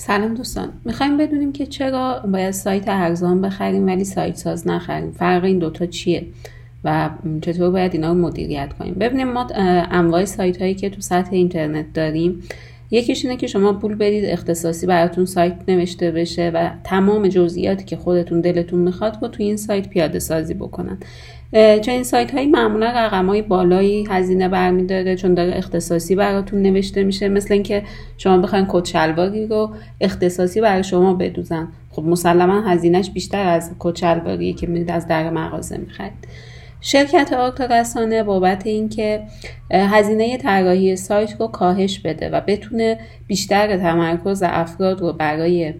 سلام دوستان. می‌خوایم بدونیم که چرا باید سایت ارزان بخریم ولی سایت ساز نخریم. فرق این دوتا چیه و چطور باید اینا رو مدیریت کنیم. ببینیم ما انواع سایت هایی که تو سطح اینترنت داریم یکیش اینه که شما پول بدید اختصاصی براتون سایت نوشته بشه و تمام جزئیاتی که خودتون دلتون می‌خواد رو تو این سایت پیاده سازی بکنن. این سایت هایی معمولا رقم های بالایی هزینه برمیداره چون داره اختصاصی براتون نوشته میشه. مثل اینکه شما بخواین کت شلواری رو اختصاصی برای شما بدوزن. خب مسلما هزینهش بیشتر از کت شلواری که میرید از در مغازه می‌خرید. شرکت آرتا رسانه بابت اینکه هزینه طراحی سایت رو کاهش بده و بتونه بیشتر تمرکز افراد رو برای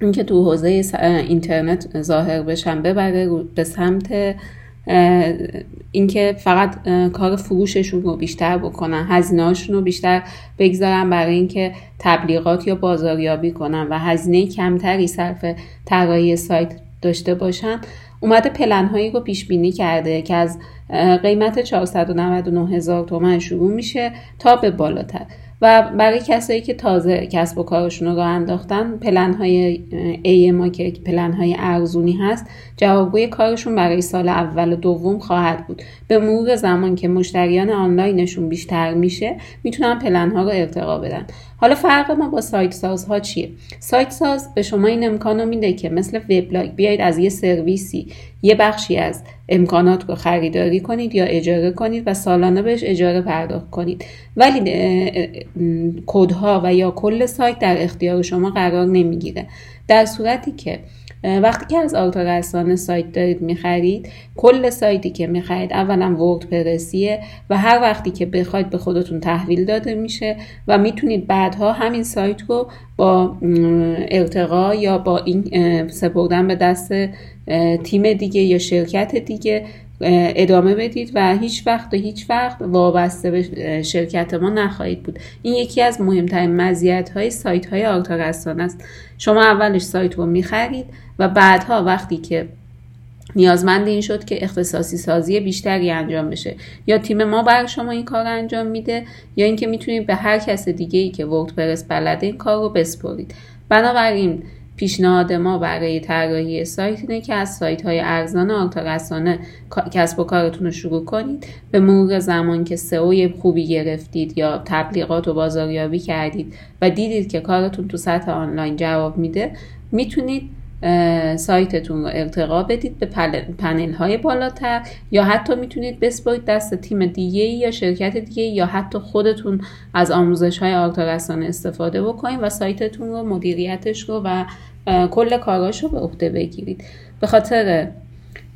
اینکه تو حوزه اینترنت ظاهر بشن ببره به سمت اینکه فقط کار فروششون رو بیشتر بکنن هزینه هاشون رو بیشتر بگذارن برای اینکه تبلیغات یا بازاریابی کنن و هزینه کمتری صرف طراحی سایت داشته باشن. اومده پلن هایی رو پیش بینی کرده که از قیمت 499 هزار تومن شروع میشه تا به بالاتر. و برای کسایی که تازه کسب و کارشون رو انداختن پلن های ای ما که پلن های ارزونی هست جوابگوی کارشون برای سال اول و دوم خواهد بود. به مرور زمان که مشتریان آنلاینشون بیشتر میشه می‌تونن پلن ها رو ارتقا بدن. حالا فرق ما با سایت ساز ها چیه؟ سایت ساز به شما این امکان میده که مثل وبلاگ بیاید از یه سرویسی یه بخشی از امکانات رو خریداری کنید یا اجاره کنید و سالانه بهش اجاره پرداخت کنید. ولی کدها و یا کل سایت در اختیار شما قرار نمی‌گیره. در صورتی که وقتی که از آلتا سایت دارید می‌خرید کل سایتی که می‌خرید اولا وردپرسیه و هر وقتی که بخواید به خودتون تحویل داده میشه و می‌تونید بعدها همین سایت رو با ارتقا یا با این سپردن به دست تیم دیگه یا شرکت دیگه ادامه بدید و هیچ وقت و هیچ وقت وابسته به شرکت ما نخواهید بود. این یکی از مهمترین مزیت های سایت های است. شما اولش سایت رو می‌خرید و بعدها وقتی که نیازمند این شد که اختصاصی سازی بیشتری انجام بشه. یا تیم ما بر شما این کار انجام میده یا اینکه می‌تونید به هر کس دیگه ای که وردپرس بلده این کار رو بسپرید. بنابراین پیشنهاد ما برای طراحی سایت اینه که از سایت های ارزان آلتا کسب و کارتون رو شروع کنید. به مرور زمان که سئو خوبی گرفتید یا تبلیغات و بازاریابی کردید و دیدید که کارتون تو سطح آنلاین جواب میده می‌تونید سایتتون رو ارتقا بدید به پنل های بالاتر یا حتی می‌تونید بسپارید دست تیم دیگه یا شرکت دیگه یا حتی خودتون از آموزش های آلتارسانه استفاده بکنید و سایتتون رو مدیریتش رو و کل کاراش رو به عهده بگیرید. به خاطر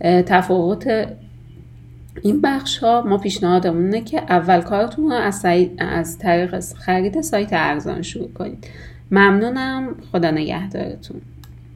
تفاوت این بخش ها ما پیشنهادمونه که اول کارتون رو از, از طریق خرید سایت ارزان شروع کنید. ممنونم. خدا نگهدارتون.